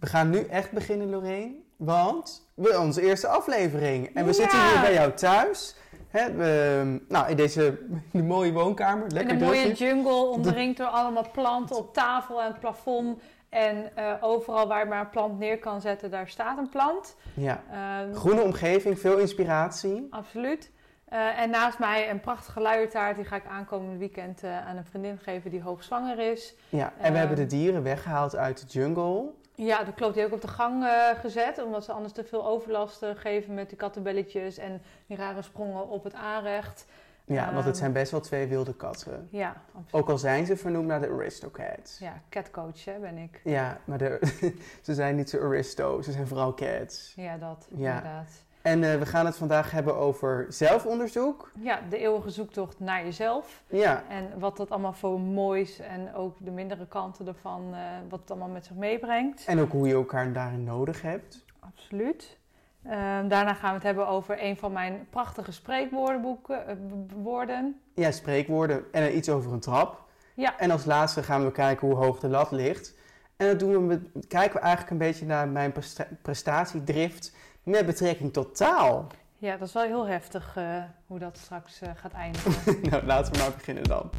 We gaan nu echt beginnen, Lorraine. Want we onze eerste aflevering. En we Ja. zitten hier bij jou thuis. Hè, we, nou, in deze de mooie woonkamer. In Lekker een mooie drukje. jungle, omringd door allemaal planten op tafel en het plafond. En eh, overal waar je maar een plant neer kan zetten, daar staat een plant. Ja. Ehm, Groene omgeving, veel inspiratie. Absoluut. Eh, en naast mij een prachtige luiertaart. Die ga ik aankomend weekend eh, aan een vriendin geven die hoogzwanger is. Ja, en we Ehm. hebben de dieren weggehaald uit de jungle. Ja, dat klopt. Die ik op de gang eh, gezet. Omdat ze anders te veel overlast eh, geven met die kattenbelletjes en die rare sprongen op het aanrecht. Ja, want het Ehm. zijn best wel twee wilde katten. Ja, absoluut. Ook al zijn ze vernoemd naar de Aristocats. Ja, catcoach hè, ben ik. Ja, maar de, ze zijn niet zo aristo, ze zijn vooral cats. Ja, dat Ja. inderdaad. En eh, we gaan het vandaag hebben over zelfonderzoek. Ja, de eeuwige zoektocht naar jezelf. Ja, En wat dat allemaal voor moois en ook de mindere kanten ervan, eh, wat het allemaal met zich meebrengt. en ook hoe je elkaar daarin nodig hebt. Absoluut. Ehm, daarna gaan we het hebben over een van mijn prachtige spreekwoordenboeken. eh. Ja, spreekwoorden en iets over een trap. Ja. En als laatste gaan we kijken hoe hoog de lat ligt. En dat doen we met, kijken we eigenlijk een beetje naar mijn presta- prestatiedrift met betrekking tot taal. Ja, dat is wel heel heftig eh, hoe dat straks eh, gaat eindigen. nou, laten we maar beginnen dan.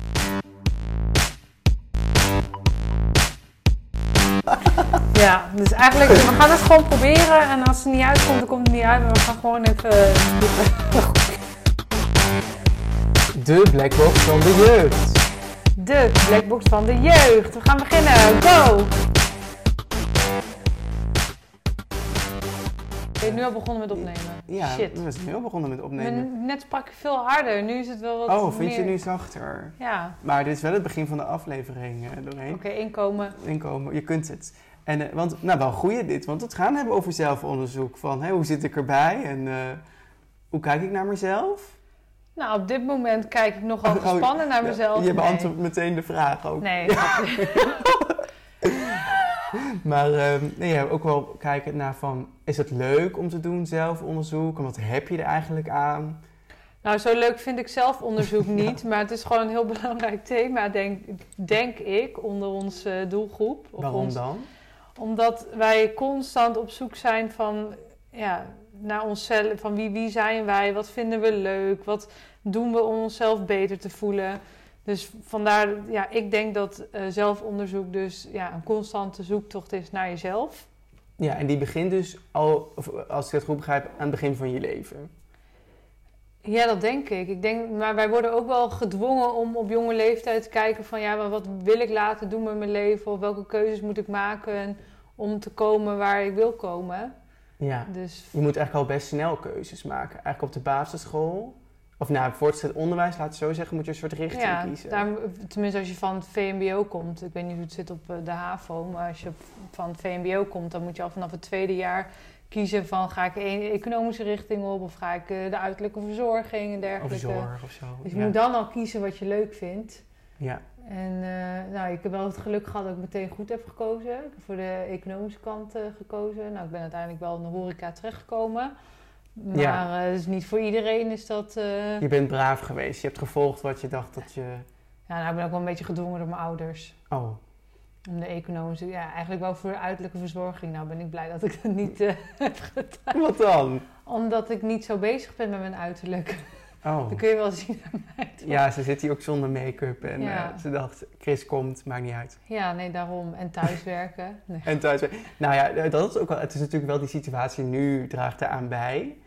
ja, dus eigenlijk, we gaan het gewoon proberen. En als het niet uitkomt, dan komt het niet uit. Maar we gaan gewoon even... De blackbox van de jeugd. De blackbox van de jeugd. We gaan beginnen. Go! Nu al begonnen met opnemen? Ja, Shit. we zijn heel begonnen met opnemen. Maar Net sprak je veel harder. Nu is het wel wat Oh, vind meer... je nu zachter? Ja. Maar dit is wel het begin van de aflevering, eh Lorraine. Oké, inkomen. Inkomen, je kunt het. En, eh, want, nou, wel goeie dit, want het gaan hebben over zelfonderzoek. Van, hè, hoe zit ik erbij en eh, hoe kijk ik naar mezelf? Nou, op dit moment kijk ik nogal Oh, gespannen naar Ja, mezelf. Je beantwoordt meteen de vraag ook. Nee. Maar ehm, nee, ja, ook wel kijken naar van, is het leuk om te doen zelfonderzoek? En wat heb je er eigenlijk aan? nou, zo leuk vind ik zelf onderzoek niet. Maar het is gewoon een heel belangrijk thema, denk, denk ik, onder onze doelgroep. Of Waarom ons- dan? Omdat wij constant op zoek zijn van, ja, naar onszelf. Van wie, wie zijn wij? Wat vinden we leuk? Wat doen we om onszelf beter te voelen? Dus vandaar, ja, ik denk dat eh, zelfonderzoek dus ja, een constante zoektocht is naar jezelf. Ja, en die begint dus al, als ik het goed begrijp, aan het begin van je leven. Ja, dat denk ik. ik denk, maar wij worden ook wel gedwongen om op jonge leeftijd te kijken van ja, maar wat wil ik laten doen met mijn leven? Of welke keuzes moet ik maken om te komen waar ik wil komen? Ja. Dus Je moet eigenlijk al best snel keuzes maken. Eigenlijk op de basisschool, of nou, voortgezet onderwijs, laat het zo zeggen, moet je een soort richting ja, kiezen. daar, tenminste als je van het VMBO komt. Ik weet niet hoe het zit op eh, de HAVO, maar als je van het VMBO komt, dan moet je al vanaf het tweede jaar kiezen van ga ik een economische richting op of ga ik eh, de uiterlijke verzorging en Of dergelijke. zorg of zo. Dus je ja. moet dan al kiezen wat je leuk vindt. ja. En eh, nou, ik heb wel het geluk gehad dat ik meteen goed heb gekozen. Ik heb voor de economische kant gekozen. Nou, ik ben uiteindelijk wel in de horeca terechtgekomen. Maar Ja. eh, dus niet voor iedereen is dat... eh, Je bent braaf geweest. Je hebt gevolgd wat je dacht dat je... Ja, nou, ik ben ook wel een beetje gedwongen door mijn ouders. Oh, Om de economische... Ja, eigenlijk wel voor de uiterlijke verzorging. Nou ben ik blij dat ik dat niet eh, heb gedaan. wat dan? Omdat ik niet zo bezig ben met mijn uiterlijk. Oh. Dat kun je wel zien aan mij. toch? Ja, ze zit hier ook zonder make-up en Ja. eh, ze dacht, Chris komt, maakt niet uit. Ja, nee, daarom. En thuiswerken. Nee. En thuis, nou ja, dat is ook wel, het is natuurlijk wel die situatie nu draagt eraan bij.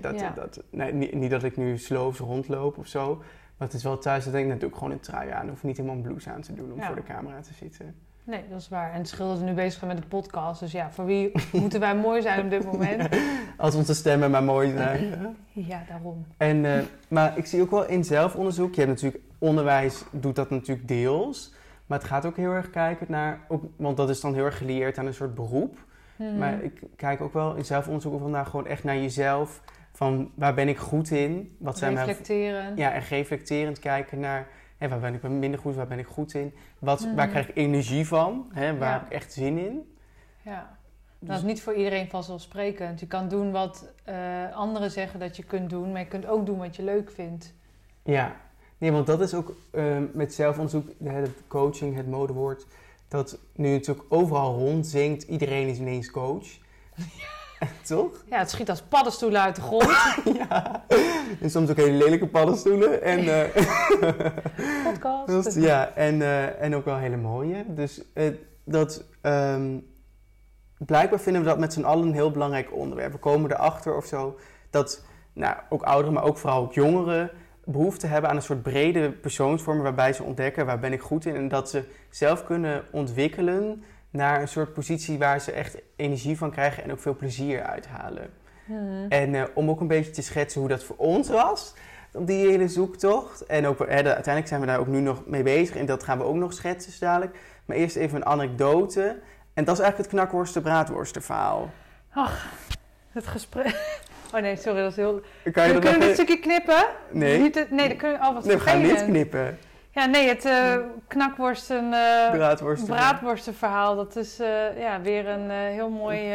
Dat, Ja. dat, nee, niet, niet dat ik nu sloofs rondloop of zo, maar het is wel thuis dat ik natuurlijk gewoon een trui aan hoef niet helemaal een blouse aan te doen om Ja. voor de camera te zitten. Nee, dat is waar. En dat we nu bezig zijn met de podcast. Dus ja, voor wie moeten wij mooi zijn op dit moment? Als onze stemmen maar mooi zijn. Ja, daarom. En, eh, maar ik zie ook wel in zelfonderzoek, je hebt natuurlijk, onderwijs doet dat natuurlijk deels, maar het gaat ook heel erg kijken naar, ook, want dat is dan heel erg gelieerd aan een soort beroep. Mhm. Maar ik kijk ook wel in zelfonderzoek vandaag gewoon echt naar jezelf. Van waar ben ik goed in? Wat zijn mijn... Reflecteren. Ja, en reflecterend kijken naar hè, waar ben ik minder goed, waar ben ik goed in? Wat, Waar Mhm. krijg ik energie van? Hè, waar Ja. heb ik echt zin in? Ja. Dus- Dat is niet voor iedereen vanzelfsprekend. Je kan doen wat eh, anderen zeggen dat je kunt doen, maar je kunt ook doen wat je leuk vindt. Ja, nee, want dat is ook eh, met zelfonderzoek, het coaching, het modewoord. dat nu natuurlijk overal rondzinkt, iedereen is ineens coach. Toch? Ja, het schiet als paddenstoelen uit de grond. ja. En soms ook hele lelijke paddenstoelen. En, eh, Podcast. ja, en, eh, en ook wel hele mooie. Dus eh, dat, ehm, blijkbaar vinden we dat met z'n allen een heel belangrijk onderwerp. We komen erachter of zo dat nou, ook ouderen, maar ook vooral ook jongeren behoefte hebben aan een soort brede persoonsvormen waarbij ze ontdekken waar ben ik goed in en dat ze zelf kunnen ontwikkelen naar een soort positie waar ze echt energie van krijgen en ook veel plezier uithalen. Hmm. En eh, om ook een beetje te schetsen hoe dat voor ons was, op die hele zoektocht. En ook, hè, de- uiteindelijk zijn we daar ook nu nog mee bezig en dat gaan we ook nog schetsen dadelijk. Maar eerst even een anekdote. En dat is eigenlijk het knakworsten braadworsten verhaal. Het gesprek. Oh nee, sorry, dat is heel. Kan je we kunnen dit even- stukje knippen? Nee. Niet nee, dat kunnen oh, wat Nee, we gaan niet knippen. Ja, nee, het eh knakworsten. eh Braadworsten. braadworstenverhaal. Dat is eh, ja, weer een heel mooi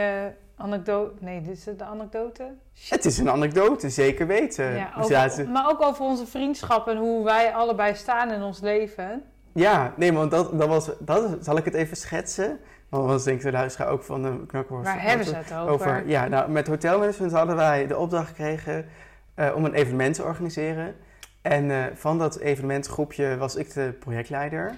anekdote. Nee, dit is de anekdote. Het is een anekdote, zeker weten. Ja, over- zaten- maar ook over onze vriendschap en hoe wij allebei staan in ons leven. Ja, nee, want dat, dat was... Dat, zal ik het even schetsen? Want anders denkt de luisteraar ook van de knakworst. Waar hebben ze het over? over? Ja, nou, met hotelmanagement hadden wij de opdracht gekregen om een evenement te organiseren. En eh, van dat evenementgroepje was ik de projectleider.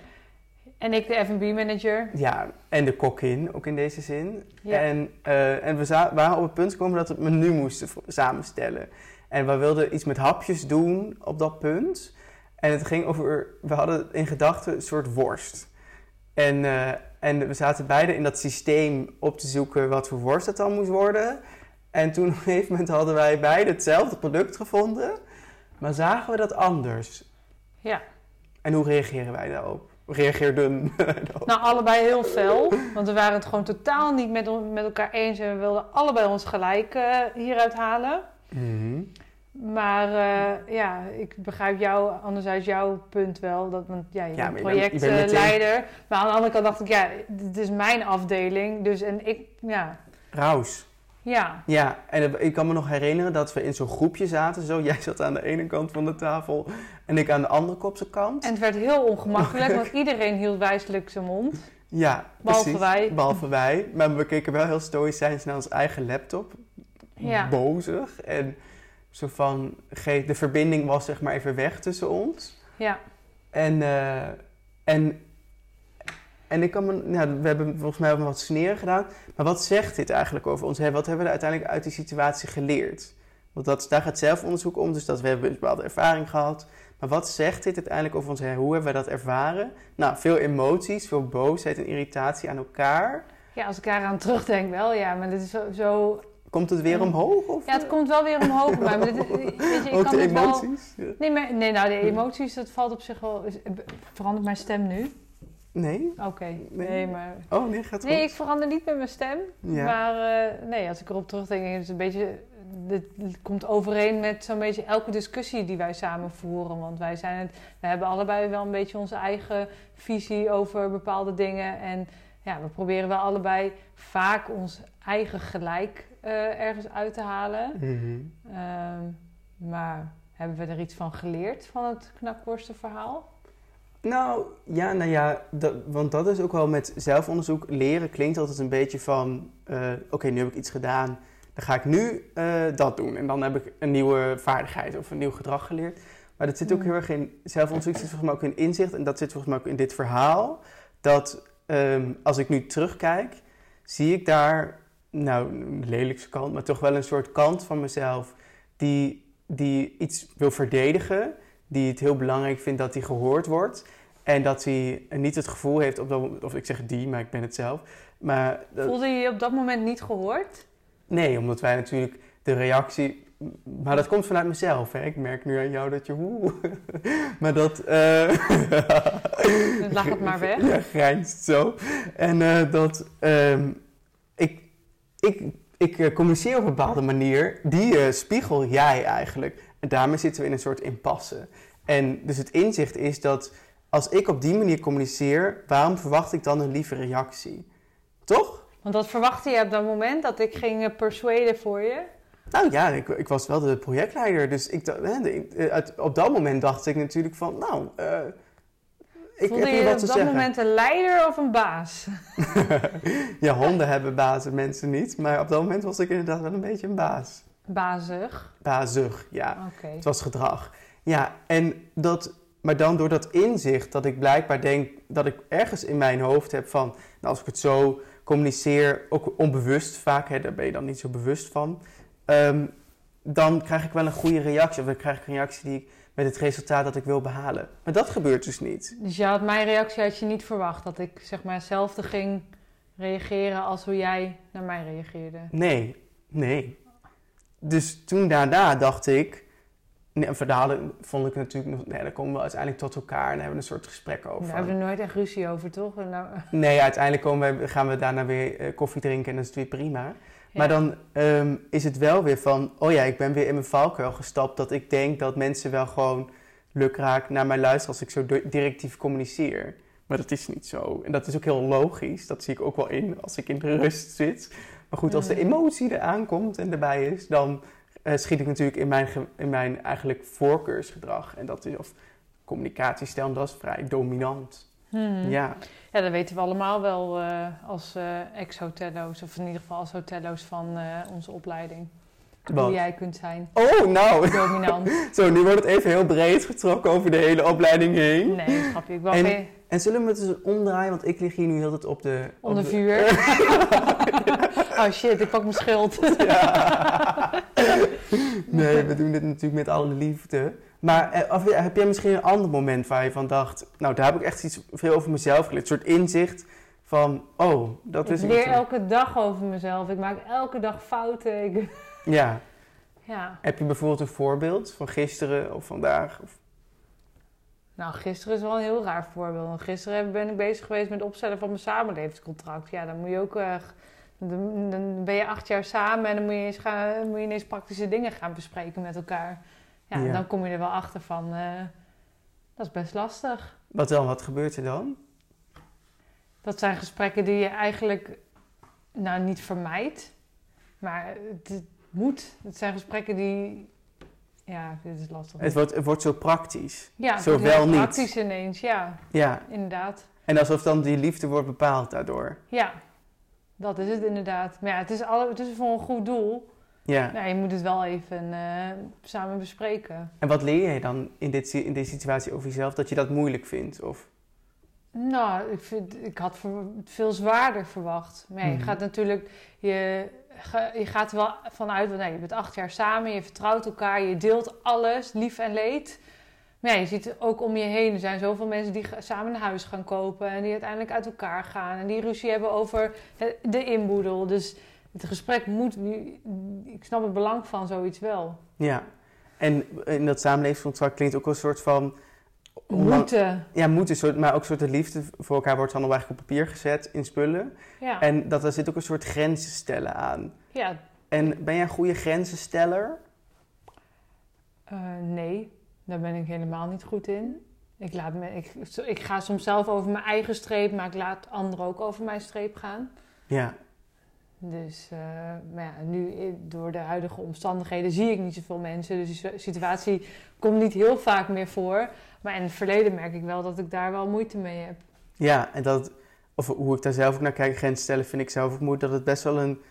En ik de F&B-manager. Ja, en de kokkin, ook in deze zin. Ja. En, eh, en we waren op het punt gekomen dat we het menu moesten samenstellen. En we wilden iets met hapjes doen op dat punt. En het ging over, we hadden in gedachten een soort worst. En, eh, en we zaten beide in dat systeem op te zoeken wat voor worst het dan moest worden. En toen op een gegeven moment hadden wij beide hetzelfde product gevonden. Maar zagen we dat anders? Ja. En hoe reageren wij daarop? We reageerden daarop. Nou, allebei heel fel. Want we waren het gewoon totaal niet met, met elkaar eens. En we wilden allebei ons gelijk eh, hieruit halen. Mhm. Maar eh, ja, ik begrijp jou, anderzijds jouw punt wel. Dat, want, ja, je Ja, bent projectleider. Maar aan de andere kant dacht ik, ja, dit is mijn afdeling. Dus en ik, ja, Raus. Ja. Ja, en ik kan me nog herinneren dat we in zo'n groepje zaten. Zo, jij zat aan de ene kant van de tafel en ik aan de andere kopse kant. En het werd heel ongemakkelijk, want iedereen hield wijselijk zijn mond. Ja, Behalve precies. wij. Behalve wij. Maar we keken wel heel stoïcijns naar ons eigen laptop. Ja. Bozig. En zo van, de verbinding was zeg maar even weg tussen ons. Ja, En, eh, en, en ik kan me, we hebben volgens mij wat sneren gedaan. Maar wat zegt dit eigenlijk over ons? Wat hebben we uiteindelijk uit die situatie geleerd? Want dat, daar gaat zelfonderzoek om, dus dat we hebben een bepaalde ervaring gehad. Maar wat zegt dit uiteindelijk over ons? Hoe hebben we dat ervaren? Nou, veel emoties, veel boosheid en irritatie aan elkaar. ja als ik daaraan terugdenk wel, ja. Maar dit is zo... zo Komt het weer omhoog? Of, ja, het komt wel weer omhoog. Maar dit, weet je, ik ook kan de het wel... emoties? Nee, maar, nee, nou, de emoties, dat valt op zich wel... Verandert mijn stem nu? Nee? Oké, Nee. nee, maar... Oh, nee, gaat Nee, ik goed. verander niet met mijn stem. Ja. Maar eh, nee, als ik erop terugdenk, is het een beetje. Dit, dit komt overeen met zo'n beetje elke discussie die wij samen voeren. Want wij zijn het, we hebben allebei wel een beetje onze eigen visie over bepaalde dingen. En ja, we proberen wel allebei vaak ons eigen gelijk eh, ergens uit te halen. Mhm. Ehm, maar hebben we er iets van geleerd van het knakworstenverhaal? Nou, ja, nou ja, dat, want dat is ook wel met zelfonderzoek. Leren klinkt altijd een beetje van, eh, oké, nu heb ik iets gedaan, dan ga ik nu eh, dat doen. En dan heb ik een nieuwe vaardigheid of een nieuw gedrag geleerd. Maar dat zit ook Mm. heel erg in, zelfonderzoek zit volgens mij ook in inzicht. En dat zit volgens mij ook in dit verhaal. Dat ehm, als ik nu terugkijk, zie ik daar, nou, de lelijkste kant, maar toch wel een soort kant van mezelf die, die iets wil verdedigen die het heel belangrijk vindt dat hij gehoord wordt. En dat hij niet het gevoel heeft, op dat moment, of ik zeg die, maar ik ben het zelf. Maar dat- Voelde je je op dat moment niet gehoord? nee, omdat wij natuurlijk de reactie. Maar dat komt vanuit mezelf. Hè? Ik merk nu aan jou dat je. Woe, maar dat. eh Dus lag het maar weg. Ja, grijnst zo. En eh, dat. ehm, ik. Ik, ik eh, communiceer op een bepaalde manier. Die eh, spiegel jij eigenlijk. En daarmee zitten we in een soort impasse. En dus het inzicht is dat als ik op die manier communiceer, waarom verwacht ik dan een lieve reactie? Toch? Want dat verwachtte je op dat moment dat ik ging eh, persuaden voor je. Nou ja, ik, ik was wel de projectleider. Dus ik, eh, op dat moment dacht ik natuurlijk van, nou, eh, Ik Voelde heb je wat op te dat zeggen. moment een leider of een baas? ja, honden hebben bazen, mensen niet. Maar op dat moment was ik inderdaad wel een beetje een baas. Bazig. Bazig, ja. Oké. Het was gedrag. Ja, en dat, maar dan door dat inzicht dat ik blijkbaar denk dat ik ergens in mijn hoofd heb van, nou als ik het zo communiceer, ook onbewust vaak, hè, daar ben je dan niet zo bewust van, ehm, dan krijg ik wel een goede reactie. Of dan krijg ik een reactie die ik met het resultaat dat ik wil behalen. Maar dat gebeurt dus niet. Dus je had mijn reactie had je niet verwacht. Dat ik zeg maar hetzelfde ging reageren als hoe jij naar mij reageerde. Nee, nee. Dus toen daarna dacht ik, nee, en verhalen vond ik natuurlijk nog, nee, dan komen we uiteindelijk tot elkaar en hebben we een soort gesprek over. Daar hebben we er nooit echt ruzie over, toch? Nou, Nee, uiteindelijk komen we, gaan we daarna weer eh, koffie drinken en dat is weer prima. Maar dan ehm, is het wel weer van, oh ja, ik ben weer in mijn valkuil gestapt. Dat ik denk dat mensen wel gewoon lukraak naar mij luisteren als ik zo di- directief communiceer. Maar dat is niet zo. En dat is ook heel logisch. Dat zie ik ook wel in als ik in de rust zit. Maar goed, als de emotie eraan komt en erbij is, dan eh, schiet ik natuurlijk in mijn, in mijn eigenlijk voorkeursgedrag. En dat is, of communicatiestijl, dat is vrij dominant. Mhm. Ja. Ja, dat weten we allemaal wel eh, als eh ex-hotello's. Of in ieder geval als hotello's van onze opleiding. Wat? Hoe jij kunt zijn. Oh, nou. Dominant. Zo, nu wordt het even heel breed getrokken over de hele opleiding heen. Nee, grapje. Ik En- geen- En zullen we het eens omdraaien? Want ik lig hier nu heel tijd op de... op onder de- vuur. oh shit, ik pak mijn schild. Ja. nee, we doen dit natuurlijk met alle liefde. Maar eh, of- heb jij misschien een ander moment waar je van dacht... Nou, daar heb ik echt iets veel over mezelf geleerd. Een soort inzicht van... Oh, dat ik is leer iets. elke dag over mezelf. Ik maak elke dag fouten. Ik- Ja. ja. Heb je bijvoorbeeld een voorbeeld van gisteren of vandaag? Of... Nou, gisteren is wel een heel raar voorbeeld. Gisteren ben ik bezig geweest met het opstellen van mijn samenlevingscontract. Ja, dan moet je ook... eh, dan dan ben je acht jaar samen en dan moet je, eens gaan, moet je ineens praktische dingen gaan bespreken met elkaar. Ja, dan kom je er wel achter van... eh, dat is best lastig. Wat dan? Wat gebeurt er dan? Dat zijn gesprekken die je eigenlijk nou niet vermijdt. Maar het, het moet. Het zijn gesprekken die... Ja, dit is lastig. Het wordt, het wordt zo praktisch. ja, het zo heel wel niet. praktisch ineens. Ja, Ja. inderdaad. En alsof dan die liefde wordt bepaald daardoor. Ja, dat is het inderdaad. Maar ja, het is, alle, het is voor een goed doel. Ja. Nou, je moet het wel even eh, samen bespreken. En wat leer jij dan in, dit, in deze situatie over jezelf? Dat je dat moeilijk vindt? Of... Nou, ik, vind, ik had het veel zwaarder verwacht. Maar ja, je Mhm. gaat natuurlijk... Je, je gaat er wel vanuit... want nee, je bent acht jaar samen, je vertrouwt elkaar... je deelt alles, lief en leed. Maar ja, je ziet ook om je heen... er zijn zoveel mensen die samen een huis gaan kopen... en die uiteindelijk uit elkaar gaan... en die ruzie hebben over de, de inboedel. Dus het gesprek moet... Ik snap het belang van zoiets wel. Ja. En in dat samenlevingscontract klinkt ook een soort van... Moeten. Ja, moeten, maar ook een soort de liefde voor elkaar wordt dan al eigenlijk op papier gezet in spullen. Ja. En dat er zit ook een soort grenzen stellen aan. ja, En ben jij een goede grenzensteller? Eh, nee, daar ben ik helemaal niet goed in. Ik, laat me, ik, ik ga soms zelf over mijn eigen streep, maar ik laat anderen ook over mijn streep gaan. Ja. Dus eh, maar ja, nu eh, door de huidige omstandigheden zie ik niet zoveel mensen. Dus die si- situatie komt niet heel vaak meer voor. Maar in het verleden merk ik wel dat ik daar wel moeite mee heb. Ja, en dat, of hoe ik daar zelf ook naar kijk, grenzen stellen, vind ik zelf ook moeilijk. Dat het best wel een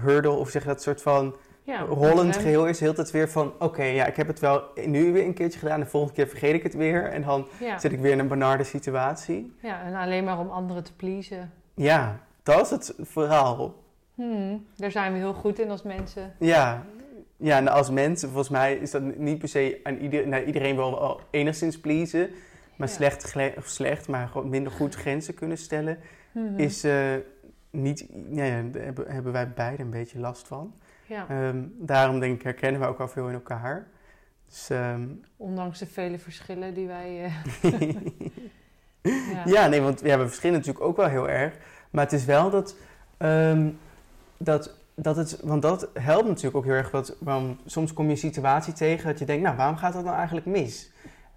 hurdle, of zeg dat soort van Ja, rollend geheel is. Heel tijd weer van, oké, ja, ik heb het wel nu weer een keertje gedaan. De volgende keer vergeet ik het weer. En dan Ja, zit ik weer in een benarde situatie. ja, en alleen maar om anderen te pleasen. Ja, dat is het verhaal. Hmm, daar zijn we heel goed in als mensen. Ja, ja en als mensen, volgens mij is dat niet per se aan ieder, nou, iedereen wel enigszins pleasen. Maar slecht, slecht, maar gewoon minder goed grenzen kunnen stellen, Mhm. is eh, niet, ja, daar hebben, hebben wij beiden een beetje last van. Ja. Ehm, daarom denk ik, herkennen we ook al veel in elkaar. Dus, ehm, Ondanks de vele verschillen die wij. eh, ja. ja, nee, want ja, we verschillen natuurlijk ook wel heel erg. Maar het is wel dat, ehm, dat, dat het, want dat helpt natuurlijk ook heel erg. Wat, waarom, soms kom je een situatie tegen dat je denkt, nou, waarom gaat dat nou eigenlijk mis?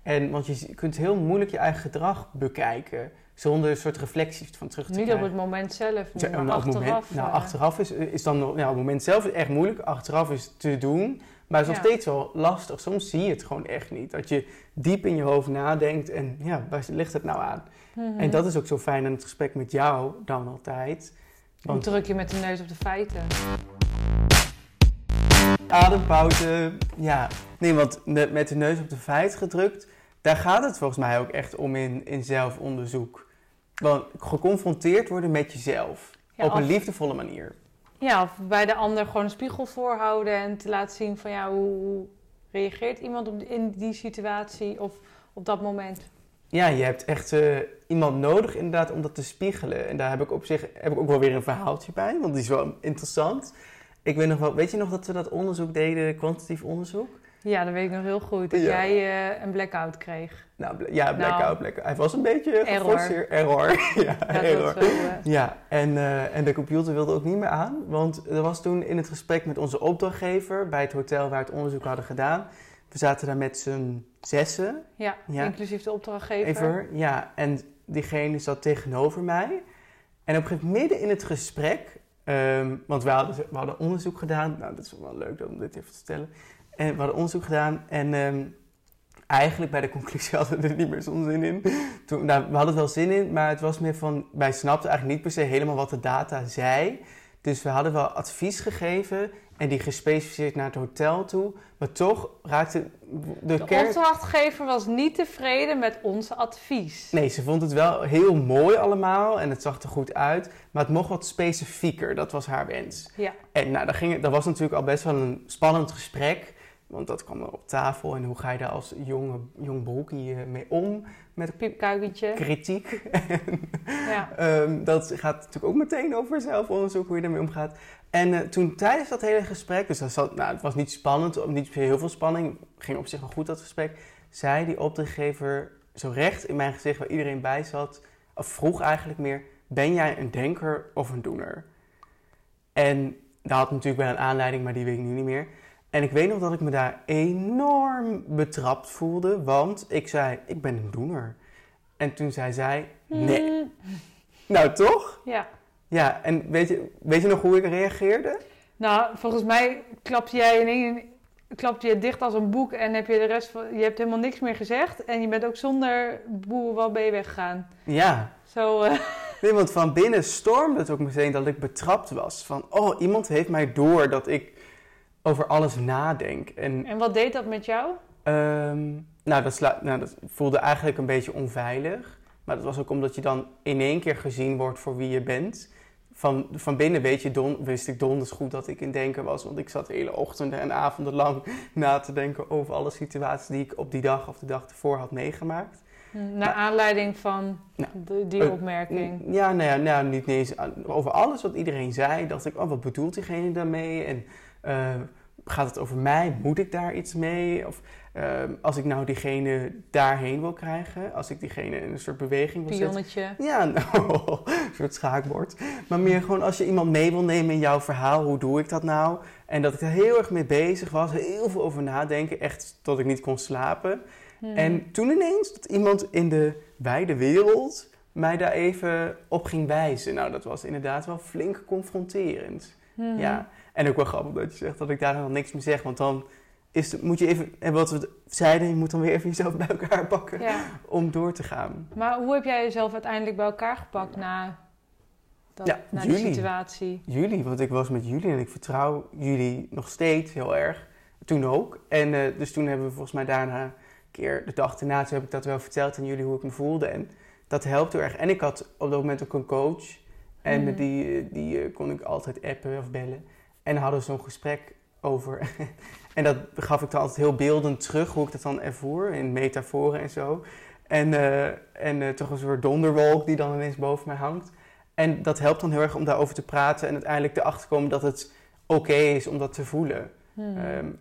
En, want je kunt heel moeilijk je eigen gedrag bekijken, zonder een soort reflectie van terug te Niet op krijgen. het moment zelf, Ja, maar nou, op achteraf. moment, nou, eh, achteraf is, is dan nog, ja, op het moment zelf is echt moeilijk. Achteraf is te doen. Maar het is nog Ja. steeds wel lastig. Soms zie je het gewoon echt niet. Dat je diep in je hoofd nadenkt en ja, waar ligt het nou aan? Mhm. En dat is ook zo fijn aan het gesprek met jou dan altijd. Hoe Want druk je met de neus op de feiten? adempauze, ja. Nee, want met de neus op de feit gedrukt, daar gaat het volgens mij ook echt om in, in zelfonderzoek. Want geconfronteerd worden met jezelf. Ja, op een of- liefdevolle manier. Ja, of bij de ander gewoon een spiegel voorhouden en te laten zien van ja, hoe, hoe reageert iemand op, in die situatie of op dat moment. Ja, je hebt echt eh, iemand nodig inderdaad om dat te spiegelen. En daar heb ik op zich heb ik ook wel weer een verhaaltje bij, want die is wel interessant. Ik weet nog wel, weet je nog dat we dat onderzoek deden, kwantitatief onderzoek? Ja, dat weet ik nog heel goed. Dat Ja. jij eh, een blackout kreeg. Nou, ja, blackout, Nou. blackout. Hij was een beetje Error. geforceerd. Error. ja, Ja, dat error. wel, eh, Ja, en, eh, en de computer wilde ook niet meer aan. Want er was toen in het gesprek met onze opdrachtgever bij het hotel waar we het onderzoek hadden gedaan. We zaten daar met z'n zessen. ja, Ja. inclusief de opdrachtgever. Even, ja. En diegene zat tegenover mij. En op een gegeven moment midden in het gesprek, ehm, want we hadden, we hadden onderzoek gedaan. Nou, dat is wel leuk om dit even te vertellen. En we hadden onderzoek gedaan en ehm, eigenlijk bij de conclusie hadden we er niet meer zo'n zin in. Toen, nou, we hadden er wel zin in, maar het was meer van, wij snapten eigenlijk niet per se helemaal wat de data zei. Dus we hadden wel advies gegeven en die gespecificeerd naar het hotel toe. Maar toch raakte de, De opdrachtgever was niet tevreden met ons advies. Nee, ze vond het wel heel mooi allemaal en het zag er goed uit. Maar het mocht wat specifieker, dat was haar wens. Ja. En nou, dat, ging, dat was natuurlijk al best wel een spannend gesprek. Want dat kwam er op tafel en hoe ga je daar als jonge, jong broekie eh, mee om? Met Piepkuikentje. kritiek. Ja. Ehm, dat gaat natuurlijk ook meteen over zelfonderzoek, hoe je daarmee omgaat. En eh, toen tijdens dat hele gesprek, dus dat zat, nou, het was niet spannend, niet heel veel spanning, ging op zich wel goed dat gesprek, zei die opdrachtgever zo recht in mijn gezicht waar iedereen bij zat, of vroeg eigenlijk meer, ben jij een denker of een doener? En dat had natuurlijk wel een aanleiding, maar die weet ik nu niet meer. En ik weet nog dat ik me daar enorm betrapt voelde, want ik zei, ik ben een doener. En toen zei zij, nee. Mm, Nou, toch? Ja. Ja, en weet je, weet je nog hoe ik reageerde? Nou, volgens mij klapte jij in één klapte je dicht als een boek en heb je de rest van, je hebt helemaal niks meer gezegd en je bent ook zonder boer wel ben je weggegaan. Ja. Zo, eh, Nee, want van binnen stormde het ook meteen dat ik betrapt was. Van, oh, iemand heeft mij door dat ik over alles nadenk. En en wat deed dat met jou? ehm, nou, dat, nou, dat voelde eigenlijk een beetje onveilig. Maar dat was ook omdat je dan in één keer gezien wordt voor wie je bent. Van, van binnen weet je don, wist ik donders goed dat ik in denken was. Want ik zat de hele ochtenden en avonden lang na te denken over alle situaties die ik op die dag of de dag ervoor had meegemaakt. Naar Maar- aanleiding van Nou, de- die eh, opmerking. Ja, nou ja, nou, niet eens over alles wat iedereen zei. Dacht ik, oh, wat bedoelt diegene daarmee? En eh, gaat het over mij? Moet ik daar iets mee? Of eh, als ik nou diegene daarheen wil krijgen, als ik diegene in een soort beweging wil zetten. Pionnetje. Ja, nou, een soort schaakbord. Maar meer gewoon als je iemand mee wil nemen in jouw verhaal, hoe doe ik dat nou? En dat ik er heel erg mee bezig was, heel veel over nadenken, echt tot ik niet kon slapen. Hmm. En toen ineens dat iemand in de wijde wereld mij daar even op ging wijzen. Nou, dat was inderdaad wel flink confronterend. Hmm. Ja, en ook wel grappig dat je zegt dat ik daar dan niks meer zeg. Want dan is moet je even, en wat we zeiden, je moet dan weer even jezelf bij elkaar pakken Ja. om door te gaan. Maar hoe heb jij jezelf uiteindelijk bij elkaar gepakt na, dat, Ja, na die situatie? Jullie, want ik was met jullie en ik vertrouw jullie nog steeds heel erg. Toen ook. En eh, dus toen hebben we volgens mij daarna een keer, de dag daarna, toen heb ik dat wel verteld aan jullie hoe ik me voelde. En dat helpt heel erg. En ik had op dat moment ook een coach. En Mhm. die, eh, die eh, kon ik altijd appen of bellen. En hadden zo'n gesprek over. en dat gaf ik dan altijd heel beeldend terug, hoe ik dat dan ervoer. In metaforen en zo. En, eh, en eh, toch een soort donderwolk die dan ineens boven mij hangt. En dat helpt dan heel erg om daarover te praten en uiteindelijk erachter te komen dat het oké is om dat te voelen. Hmm.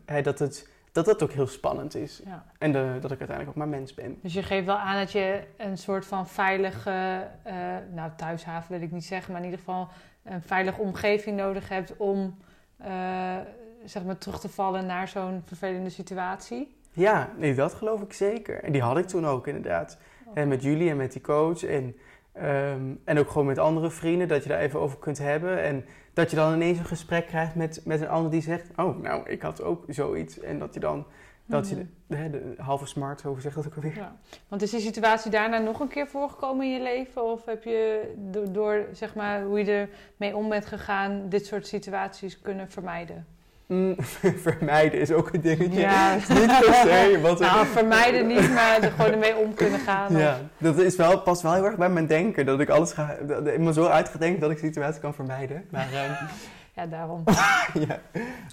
Ehm, dat, het, dat dat ook heel spannend is. ja. En de, dat ik uiteindelijk ook maar mens ben. Dus je geeft wel aan dat je een soort van veilige, eh, nou thuishaven wil ik niet zeggen, maar in ieder geval een veilige omgeving nodig hebt om eh, zeg maar terug te vallen naar zo'n vervelende situatie. Ja, nee, dat geloof ik zeker. En die had ik toen ook inderdaad. En met jullie en met die coach. En, ehm, en ook gewoon met andere vrienden, dat je daar even over kunt hebben. En dat dat je dan ineens een gesprek krijgt met, met een ander die zegt... Oh, nou, ik had ook zoiets. En dat je dan... Dat je Mhm. de, de, de halve smart, hoe zeg dat ook alweer? Ja. Want is die situatie daarna nog een keer voorgekomen in je leven? Of heb je do- door, zeg maar, hoe je ermee om bent gegaan, dit soort situaties kunnen vermijden? Mm, vermijden is ook een dingetje. Ja. Niet per se. Wat Nou, vermijden niet, maar er gewoon ermee om kunnen gaan. Ja, Of- dat is wel, past wel heel erg bij mijn denken. Dat ik alles ga, dat, ik me zo uit ga denken dat ik situaties kan vermijden. Maar ehm, ja, daarom. ja.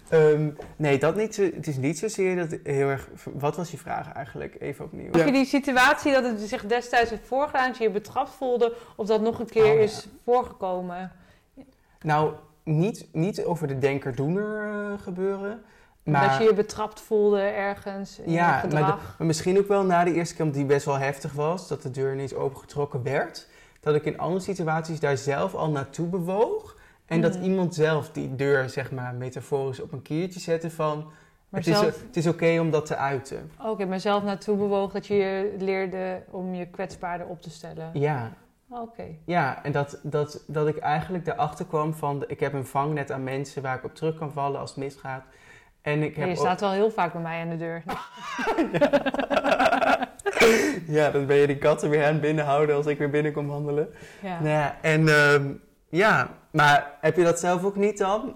Ehm, nee, dat niet. zo- Het is niet zozeer dat heel erg. Wat was je vraag eigenlijk? Even opnieuw. Of je die situatie dat het zich destijds heeft voorgedaan, dat je je betrapt voelde, of dat nog een keer Oh, ja. is voorgekomen? Nou, niet, niet over de denker-doener eh, gebeuren. Maar, Dat je je betrapt voelde ergens in ja, maar, de- maar misschien ook wel na de eerste keer, omdat die best wel heftig was, dat de deur ineens opengetrokken werd. Dat ik in andere situaties daar zelf al naartoe bewoog. En dat iemand zelf die deur, zeg maar, metaforisch op een kiertje zette van... Maar het, is, het is oké om dat te uiten. Oké, maar zelf naartoe bewoog dat je je leerde om je kwetsbaarder op te stellen. Ja, Oké. ja en dat, dat, dat ik eigenlijk erachter kwam van... Ik heb een vangnet aan mensen waar ik op terug kan vallen als het misgaat. En ik Ja, heb je ook- staat wel heel vaak bij mij aan de deur. ja, dan ben je die katten weer aan het binnenhouden als ik weer binnen kom wandelen. Ja. Nou ja, en ehm, ja, maar heb je dat zelf ook niet dan?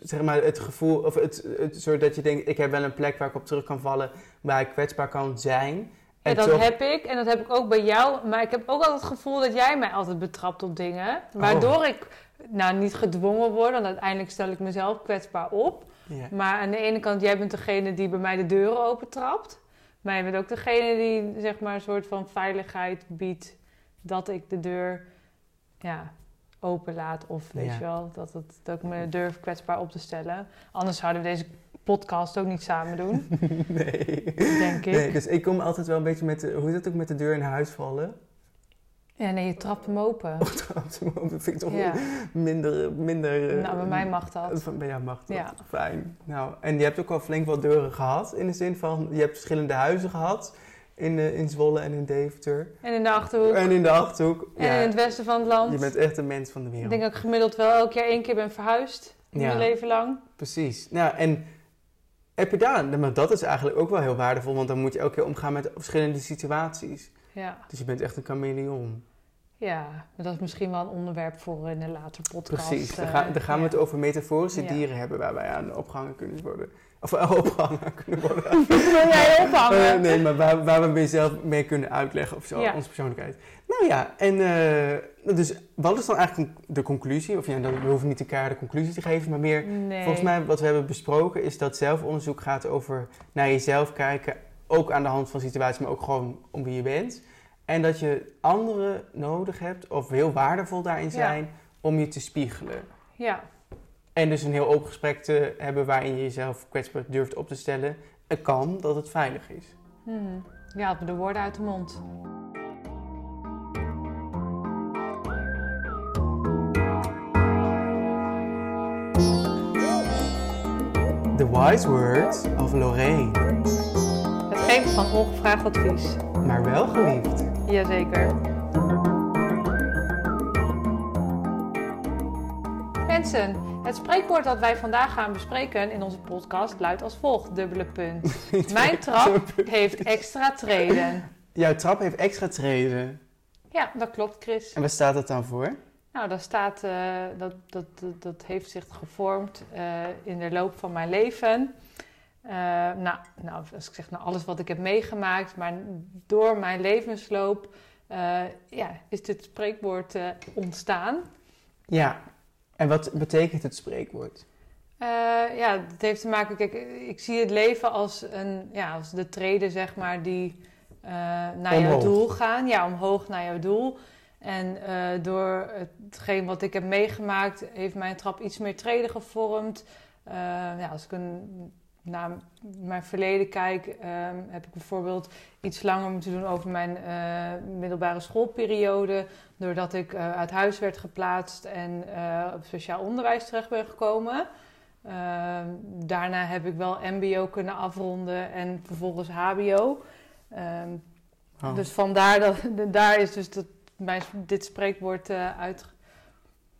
Zeg maar het gevoel, of het, het soort dat je denkt, ik heb wel een plek waar ik op terug kan vallen, waar ik kwetsbaar kan zijn. En dat toch- heb ik en dat heb ik ook bij jou. Maar ik heb ook altijd het gevoel dat jij mij altijd betrapt op dingen. Waardoor Oh. ik nou niet gedwongen word, want uiteindelijk stel ik mezelf kwetsbaar op. Maar aan de ene kant, jij bent degene die bij mij de deuren opentrapt. Maar je bent ook degene die zeg maar een soort van veiligheid biedt dat ik de deur ja, open laat. Of weet Ja. je wel, dat, het, dat ik me durf kwetsbaar op te stellen. Anders zouden we deze podcast ook niet samen doen, nee. denk ik. nee. Dus ik kom altijd wel een beetje met, de, hoe is dat ook met de deur in huis vallen? Ja, nee, je trapt hem open. Of trouwens, dat vind ik toch Ja. minder, minder... eh, Nou, bij mij mag dat. Bij jou mag dat. Ja. Fijn. Nou, en je hebt ook al flink wat deuren gehad. In de zin van, je hebt verschillende huizen gehad. In, eh, in Zwolle en in Deventer. En in de Achterhoek. En in de Achterhoek. En in het westen van het land. je bent echt een mens van de Ik wereld. denk dat ik gemiddeld wel elk jaar één keer ben verhuisd. In Ja. mijn leven lang. Precies. Nou, en heb je daar... Maar dat is eigenlijk ook wel heel waardevol. Want dan moet je elke keer omgaan met verschillende situaties. Ja. Dus je bent echt een chameleon. Ja, maar dat is misschien wel een onderwerp voor in een later podcast. Precies. Dan, eh, gaan, dan gaan we het over metaforische dieren hebben... waar wij aan opgehangen kunnen worden. Of opgehangen kunnen worden. Wil jij ophangen? Eh, nee, maar waar, waar we zelf mee kunnen uitleggen of zo, Ja. onze persoonlijkheid. Nou ja, en eh, dus wat is dan eigenlijk de conclusie? Of ja, dan, we hoeven niet elkaar de conclusie te geven, maar meer... Nee. Volgens mij wat we hebben besproken is dat zelfonderzoek gaat over naar jezelf kijken. Ook aan de hand van situaties, maar ook gewoon om wie je bent. En dat je anderen nodig hebt, of heel waardevol daarin Ja. zijn, om je te spiegelen. Ja, En dus een heel open gesprek te hebben waarin je jezelf kwetsbaar durft op te stellen. Het kan dat het veilig is. hmm. me de woorden uit de mond. The wise words of Lorraine. Het geven van ongevraagd advies. Maar wel geliefd. Jazeker. Mensen, het spreekwoord dat wij vandaag gaan bespreken in onze podcast luidt als volgt: dubbele punt. Mijn trap heeft extra treden. Jouw trap heeft extra treden. Ja, dat klopt, Chris. En waar staat dat dan voor? Nou, daar staat, eh, dat, dat, dat, dat heeft zich gevormd eh, in de loop van mijn leven. Eh, nou, nou, als ik zeg nou alles wat ik heb meegemaakt, maar door mijn levensloop ja, is dit spreekwoord ontstaan. Ja. En wat betekent het spreekwoord? Eh, ja, het heeft te maken, kijk, ik zie het leven als, een, ja, als de treden, zeg maar, die eh, naar jouw Omhoog. doel gaan. Ja, omhoog naar jouw doel. En eh, door hetgeen wat ik heb meegemaakt, heeft mijn trap iets meer treden gevormd. Ja, als ik een, naar mijn verleden kijk, ehm, heb ik bijvoorbeeld iets langer moeten doen over mijn eh, middelbare schoolperiode. Doordat ik eh, uit huis werd geplaatst en eh, op speciaal onderwijs terecht ben gekomen. Ehm, daarna heb ik wel MBO kunnen afronden en vervolgens HBO. Ehm, Oh. Dus vandaar dat daar is dus dat, mijn, dit spreekwoord uit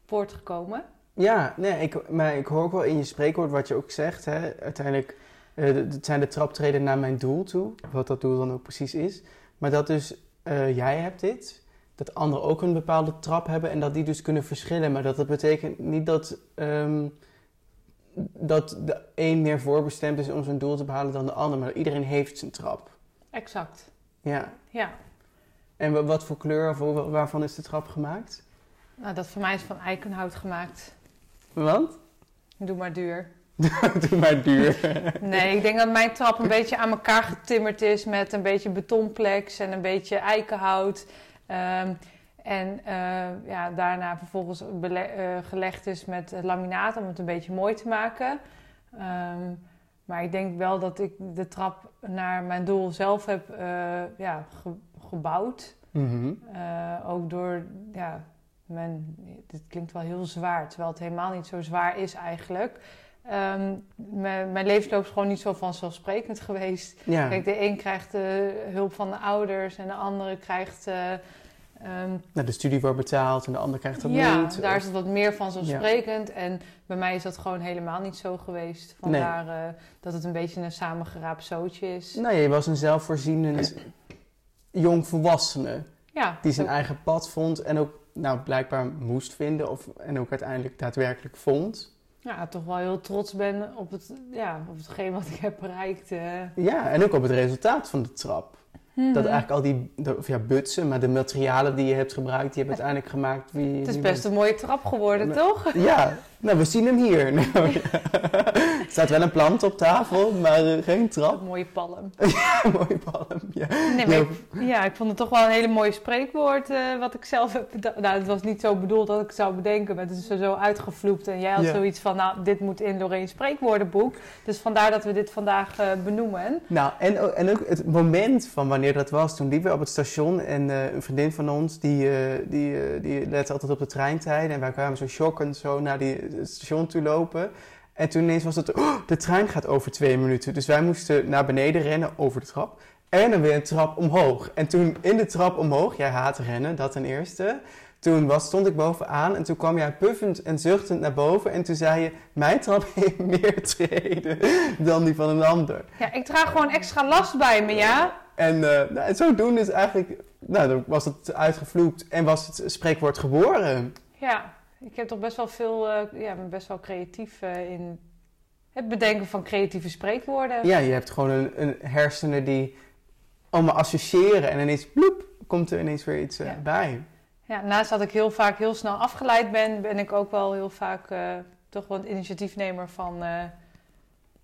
voortgekomen. Ja, nee, ik, maar ik hoor ook wel in je spreekwoord wat je ook zegt. Hè? Uiteindelijk, eh, het zijn de traptreden naar mijn doel toe. Wat dat doel dan ook precies is. Maar dat dus, eh, jij hebt dit. Dat anderen ook een bepaalde trap hebben en dat die dus kunnen verschillen. Maar dat, dat betekent niet dat, ehm, dat de een meer voorbestemd is om zijn doel te behalen dan de ander. Maar iedereen heeft zijn trap. Exact. Ja. Ja. En wa- wat voor kleur of wa- waarvan is de trap gemaakt? Nou, dat voor mij is van eikenhout gemaakt. Want? Doe maar duur. Doe maar duur. Nee, ik denk dat mijn trap een beetje aan elkaar getimmerd is met een beetje betonplex en een beetje eikenhout. Ehm, en eh, ja, daarna vervolgens eh, gelegd is met laminaat om het een beetje mooi te maken. Ehm, maar ik denk wel dat ik de trap naar mijn doel zelf heb eh, ja, ge- gebouwd. Mhm. Ook door, ja, mijn, dit klinkt wel heel zwaar, terwijl het helemaal niet zo zwaar is eigenlijk. Ehm, mijn, mijn levensloop is gewoon niet zo vanzelfsprekend geweest. Ja. Kijk, de een krijgt eh, hulp van de ouders en de andere krijgt... ehm, Nou, de studie wordt betaald en de ander krijgt dat ja, niet. daar of- is het wat meer vanzelfsprekend. En bij mij is dat gewoon helemaal niet zo geweest. Vandaar eh, dat het een beetje een samengeraapt zootje is. Nee, je was een zelfvoorzienend jong volwassene Ja, die zijn eigen pad vond en ook nou, blijkbaar moest vinden of, en ook uiteindelijk daadwerkelijk vond. ja, toch wel heel trots ben op, het, ja, op hetgeen wat ik heb bereikt. eh. Ja, en ook op het resultaat van de trap. Dat Mhm. eigenlijk al die, de, of ja, butsen, maar de materialen die je hebt gebruikt, die hebben uiteindelijk gemaakt wie Het is best een mooie trap geworden, toch? Ja, nou, we zien hem hier. Nou, ja. Er staat wel een plant op tafel, maar eh, geen trap. Een mooie palm. Mooie palm, ja. Nee, maar ik, ja, ik vond het toch wel een hele mooie spreekwoord eh, wat ik zelf heb bedacht. Nou, het was niet zo bedoeld dat ik het zou bedenken, maar het is er zo uitgevloept. En jij had Ja. zoiets van, nou, dit moet in Lorraine spreekwoordenboek. Dus vandaar dat we dit vandaag eh, benoemen. Nou, en, ook- en ook het moment van wanneer dat was. Toen liepen we op het station en een vriendin van ons, die, die, die lette altijd op de treintijden. En wij kwamen zo shockend zo naar die, het station toe lopen. En toen ineens was het, oh, de trein gaat over twee minuten. Dus wij moesten naar beneden rennen over de trap. En dan weer een trap omhoog. En toen in de trap omhoog, jij haat rennen, dat ten eerste. Toen was, stond ik bovenaan en toen kwam jij puffend en zuchtend naar boven. En toen zei je, mijn trap heeft meer treden dan die van een ander. Ja, ik draag gewoon extra last bij me, ja? En uh, nou, zodoende is eigenlijk, nou, dan was het uitgevloept en was het spreekwoord geboren. Ja, ik heb toch best wel veel, uh, ja, ben best wel creatief uh, in het bedenken van creatieve spreekwoorden. Ja, je hebt gewoon een, een hersenen die allemaal associëren en ineens, bloep, komt er ineens weer iets uh, Ja. bij. Ja, naast dat ik heel vaak heel snel afgeleid ben, ben ik ook wel heel vaak toch wel een initiatiefnemer van.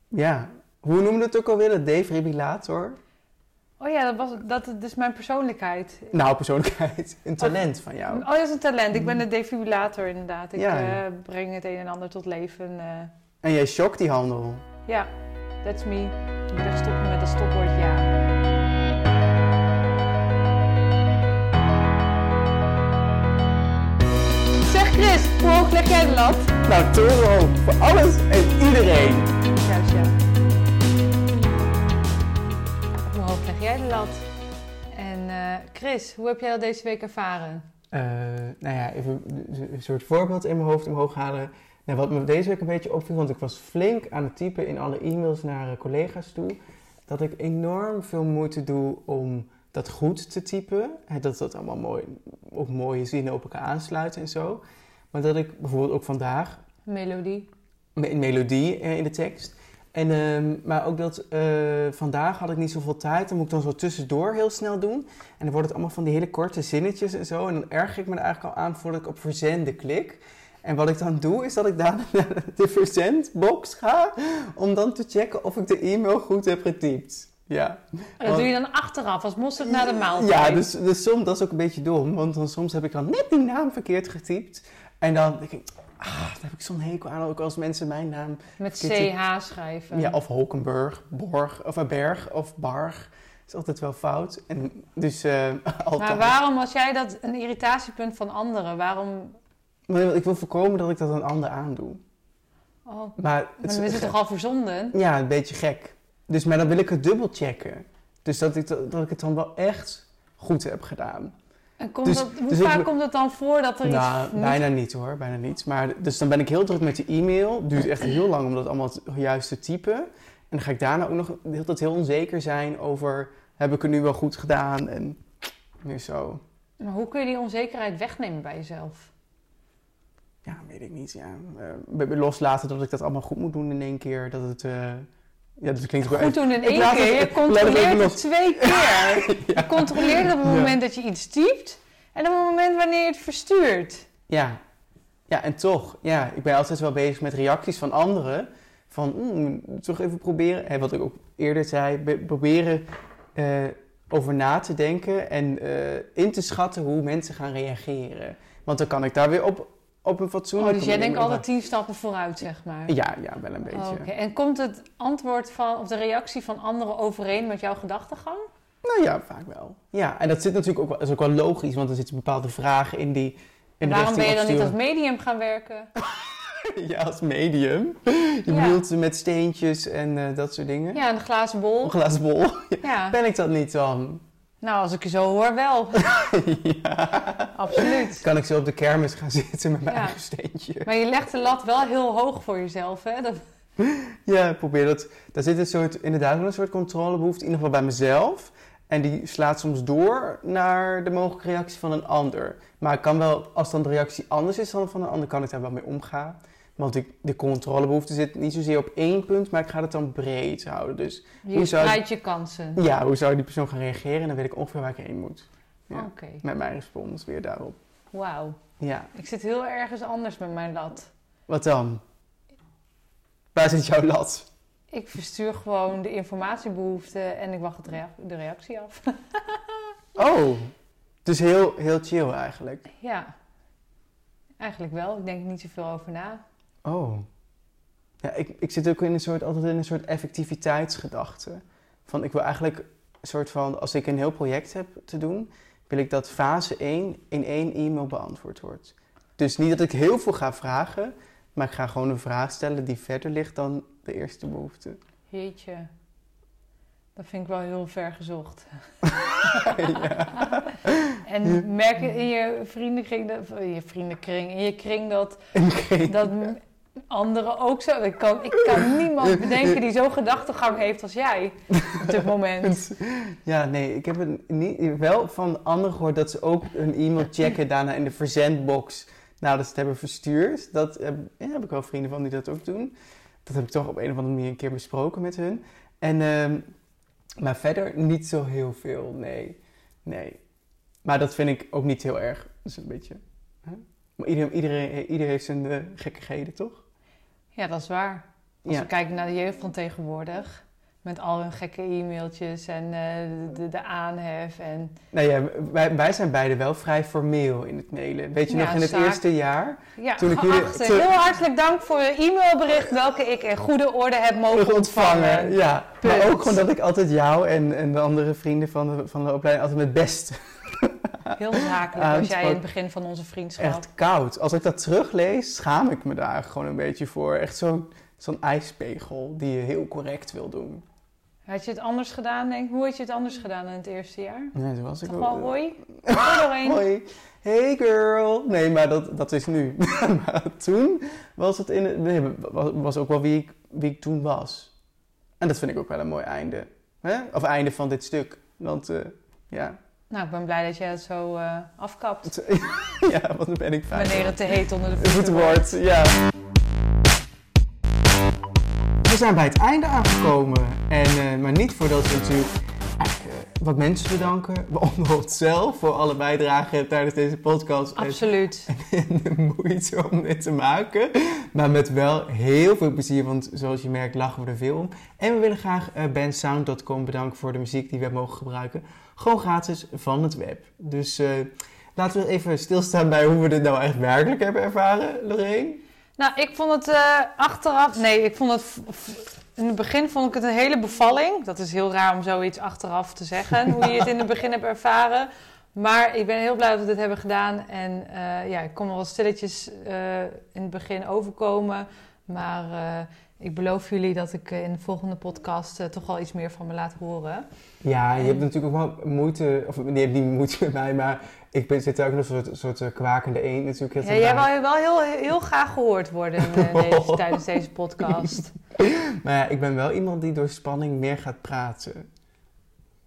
Ja, hoe noemde het ook alweer? De defibrillator? Oh ja, dat, was, dat is mijn persoonlijkheid. Nou, persoonlijkheid. Een talent oh, van jou. Oh, dat is een talent. Ik ben de defibrillator inderdaad. Ik Ja, ja. uh, breng het een en ander tot leven. uh. En jij shock die handel. Ja, that's me. Ik even stoppen met het stopwoord ja. Zeg Chris, hoe hoog leg jij de lat? Nou, torenhoog voor alles en iedereen. Jij de lat? En uh, Chris, hoe heb jij dat deze week ervaren? Uh, nou ja, even een soort voorbeeld in mijn hoofd omhoog halen. Nou, wat me deze week een beetje opviel, want ik was flink aan het typen in alle e-mails naar uh, collega's toe, dat ik enorm veel moeite doe om dat goed te typen. En dat dat allemaal mooi, op mooie zinnen op elkaar aansluiten en zo. Maar dat ik bijvoorbeeld ook vandaag... Melodie. Een melodie in de tekst. En, uh, maar ook dat uh, vandaag had ik niet zoveel tijd. Dan moet ik dan zo tussendoor heel snel doen. En dan wordt het allemaal van die hele korte zinnetjes en zo. En dan erger ik me er eigenlijk al aan voordat ik op verzenden klik. En wat ik dan doe, is dat ik daar naar de verzendbox ga. Om dan te checken of ik de e-mail goed heb getypt. Ja. En dat want, doe je dan achteraf, als mosterd naar de maaltijd. Ja, dus, dus soms, dat is ook een beetje dom. Want dan, soms heb ik dan net die naam verkeerd getypt. En dan denk ik, ah, daar heb ik zo'n hekel aan. Ook als mensen mijn naam... Met CH schrijven. Ja, of Holkenburg, Borg, of een Berg, of Barg. is altijd wel fout. En dus uh, altijd... Maar waarom, als jij dat een irritatiepunt van anderen, waarom... Maar ik wil voorkomen dat ik dat een ander aandoe. Oh, maar, het dan is het toch al verzonden? Ja, een beetje gek. Dus, maar dan wil ik het dubbel checken. Dus dat ik, dat ik het dan wel echt goed heb gedaan. En komt Dus- dat, hoe dus vaak komt het dan voor dat er Nou, iets bijna niet hoor, bijna niet. Maar, dus dan ben ik heel druk met die e-mail. Duurt echt heel lang om dat allemaal juist te typen. En dan ga ik daarna ook nog de hele tijd heel onzeker zijn over... heb ik het nu wel goed gedaan? En meer zo. Maar hoe kun je die onzekerheid wegnemen bij jezelf? Ja, weet ik niet. Ja. Eh, loslaten dat ik dat allemaal goed moet doen in één keer. Dat het... eh, ja, dat klinkt Goed doen in één het- keer. Je het controleert het twee keer. Ja. Je controleert het op het Ja. moment dat je iets typt. En op het moment wanneer je het verstuurt. Ja. ja, en toch, ja, ik ben altijd wel bezig met reacties van anderen. Van, mm, toch even proberen, wat ik ook eerder zei, be- proberen eh, over na te denken en eh, in te schatten hoe mensen gaan reageren. Want dan kan ik daar weer op, op een Oh, fatsoenlijke dus jij denkt altijd tien stappen vooruit, zeg maar. Ja, ja, wel een beetje. Oh, En komt het antwoord van, of de reactie van anderen overeen met jouw gedachtegang? Nou ja, vaak wel. Ja, en dat zit natuurlijk ook wel, is ook wel logisch, want er zitten bepaalde vragen in die... In de Waarom ben je dan niet als medium gaan werken? Ja, als medium. Je Ja. bedoelt met steentjes en eh, dat soort dingen. Ja, een glazen bol. Een glazen bol. Ja. Ben ik dat niet dan? Nou, als ik je zo hoor, wel. ja. Absoluut. Kan ik zo op de kermis gaan zitten met mijn Ja. eigen steentje? Maar je legt de lat wel heel hoog voor jezelf, hè? Dat... Ja, probeer dat. Daar zit een soort, inderdaad wel een soort controlebehoefte, in ieder geval bij mezelf. En die slaat soms door naar de mogelijke reactie van een ander. Maar ik kan wel, als dan de reactie anders is dan van een ander, kan ik daar wel mee omgaan. Want ik, de controlebehoefte zit niet zozeer op één punt, maar ik ga het dan breed houden. Dus Je Hoe zou- je kansen. ja, hoe zou die persoon gaan reageren? En dan weet ik ongeveer waar ik heen moet. Ja. Oké, Met mijn respons weer daarop. wauw. Ja, Ik zit heel ergens anders met mijn lat. wat dan? Waar zit jouw lat? Ik verstuur gewoon de informatiebehoefte en ik wacht rea- de reactie af. Oh, dus heel, heel chill eigenlijk. ja, eigenlijk wel. Ik denk er niet zoveel over na. Oh. Ja, ik, ik zit ook in een soort, altijd in een soort effectiviteitsgedachte. Van ik wil eigenlijk een soort van, als ik een heel project heb te doen, wil ik dat fase 1 in één e-mail beantwoord wordt. Dus niet dat ik heel veel ga vragen, maar ik ga gewoon een vraag stellen die verder ligt dan de eerste behoefte. Jeetje. Dat vind ik wel heel ver gezocht. ja. En merk je in je vriendenkring, dat, in je vriendenkring, in je kring dat, dat anderen ook zo... Ik kan, ik kan niemand bedenken die zo'n gedachtegang heeft als jij op dit moment. Ja, nee, ik heb het niet, wel van anderen gehoord dat ze ook hun e-mail checken daarna in de verzendbox nadat ze het hebben verstuurd. Dat heb, ja, heb ik wel vrienden van die dat ook doen. Dat heb ik toch op een of andere manier een keer besproken met hun. En, ehm, maar verder niet zo heel veel, nee. Nee. Maar dat vind ik ook niet heel erg. Dat is een beetje... Hè? Maar iedereen, iedereen, iedereen heeft zijn eh, gekkigheden, toch? Ja, dat is waar. Als Ja. we kijken naar de jeugd van tegenwoordig, met al hun gekke e-mailtjes en eh, de, de aanhef en... Nou ja, wij, wij zijn beide wel vrij formeel in het mailen. Weet je Ja, nog, in het zaak. eerste jaar... Ja, Toen ik jullie- geachte, toen- heel hartelijk dank voor je e-mailbericht welke ik in goede orde heb mogen ontvangen. Ja, Punt. maar ook gewoon dat ik altijd jou en, en de andere vrienden van de, van de opleiding altijd met best. Heel zakelijk was jij in het begin van onze vriendschap. Echt koud. Als ik dat teruglees, schaam ik me daar gewoon een beetje voor. Echt zo'n zo'n ijspegel die je heel correct wil doen. Had je het anders gedaan, denk ik? Hoe had je het anders gedaan in het eerste jaar? Nee, toen was ik Toch wel- wel hoi? Doorheen. Hoi. Hey girl. Nee, maar dat, dat is nu. maar toen was het in het, nee, was, was ook wel wie ik, wie ik toen was. En dat vind ik ook wel een mooi einde. Hè? Of einde van dit stuk. Want eh, ja. Nou, ik ben blij dat jij het zo eh, afkapt. ja, want dan ben ik fijn. Wanneer het te heet onder de Het voeten wordt, ja. We zijn bij het einde aangekomen. En, eh, maar niet voordat we natuurlijk eigenlijk, eh, wat mensen bedanken. Waaronder onszelf voor alle bijdragen tijdens deze podcast. Absoluut. en de moeite om dit te maken. Maar met wel heel veel plezier, want zoals je merkt lachen we er veel om. En we willen graag eh bandsound.com bedanken voor de muziek die we hebben mogen gebruiken. Gewoon gratis van het web. Dus eh, laten we even stilstaan bij hoe we dit nou echt werkelijk hebben ervaren, Lorraine. Nou, ik vond het eh, achteraf... Nee, ik vond het... In het begin vond ik het een hele bevalling. Dat is heel raar om zoiets achteraf te zeggen, hoe je het in het begin hebt ervaren. Maar ik ben heel blij dat we dit hebben gedaan. En eh, ja, ik kon wel stilletjes in het begin overkomen. Maar ik beloof jullie dat ik eh, in de volgende podcast eh, toch wel iets meer van me laat horen. Ja, je hebt natuurlijk ook wel moeite, of je hebt niet moeite met mij, maar ik ben, zit ook nog een soort, soort eh, kwakende eend natuurlijk. Ja, jij wil wel heel, heel graag gehoord worden deze, tijdens deze podcast. Maar ja, ik ben wel iemand die door spanning meer gaat praten.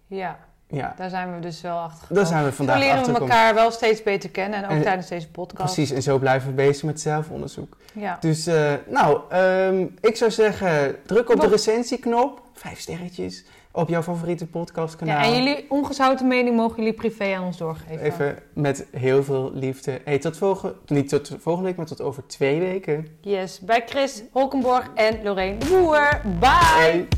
Ja, Ja, daar zijn we dus wel achter daar zijn we vandaag leren achter we elkaar wel steeds beter kennen en ook En- tijdens deze podcast. Precies, en zo blijven we bezig met zelfonderzoek. Ja. Dus, eh, nou, ehm, ik zou zeggen, druk op de recensieknop, vijf sterretjes, op jouw favoriete podcastkanaal. ja, en jullie ongezouten mening mogen jullie privé aan ons doorgeven. Even met heel veel liefde. Hey, tot volgende, niet tot volgende week, maar tot over twee weken. Yes, bij Chris Holkenborg en Lorraine Boer. Bye! Hey.